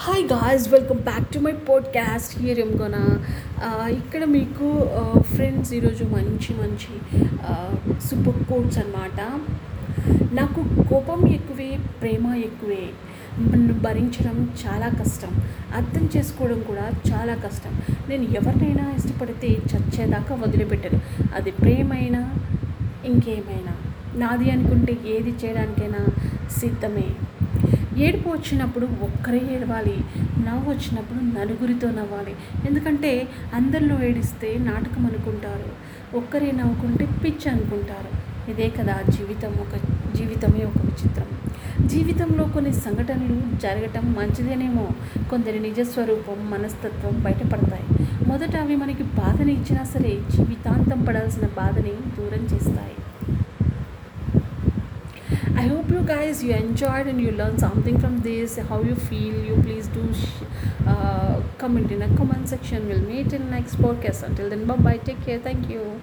Hi guys welcome back to my podcast here am ఇక్కడ మీకు uh, friends ఈరోజు మంచి మంచి సూపర్ కోట్స్ అనమాట నాకు కోపం ఎక్కువే ప్రేమ ఎక్కువే. నన్ను భరించడం చాలా కష్టం. అర్థం చేసుకోవడం కూడా చాలా కష్టం. నేను ఎవరినైనా ఇష్టపడితే చచ్చేదాకా వదిలిపెట్టను. అది ప్రేమైనా ఇంకేమైనా. నాది అనుకుంటే ఏది చేయడానికైనా సిద్ధమే. ఏడుపు వచ్చినప్పుడు ఒక్కరే ఏడవాలి నవ్వు వచ్చినప్పుడు నలుగురితో నవ్వాలి. ఎందుకంటే అందరిలో ఏడిస్తే నాటకం అనుకుంటారు ఒక్కరే నవ్వుకుంటే పిచ్చి అనుకుంటారు. ఇదే కదా జీవితం ఒక జీవితమే ఒక విచిత్రం. జీవితంలో కొన్ని సంఘటనలు జరగటం మంచిదేనేమో కొందరి నిజస్వరూపం మనస్తత్వం బయటపడతాయి. మొదట అవి మనకి బాధని ఇచ్చినా సరే జీవితాంతం పడాల్సిన బాధని దూరం చేస్తాయి. I hope you guys you enjoyed and you learned something from this. How you feel? You please do uh, comment in a comment section. We'll meet in next podcast. Until then, bye bye. Take care. Thank you.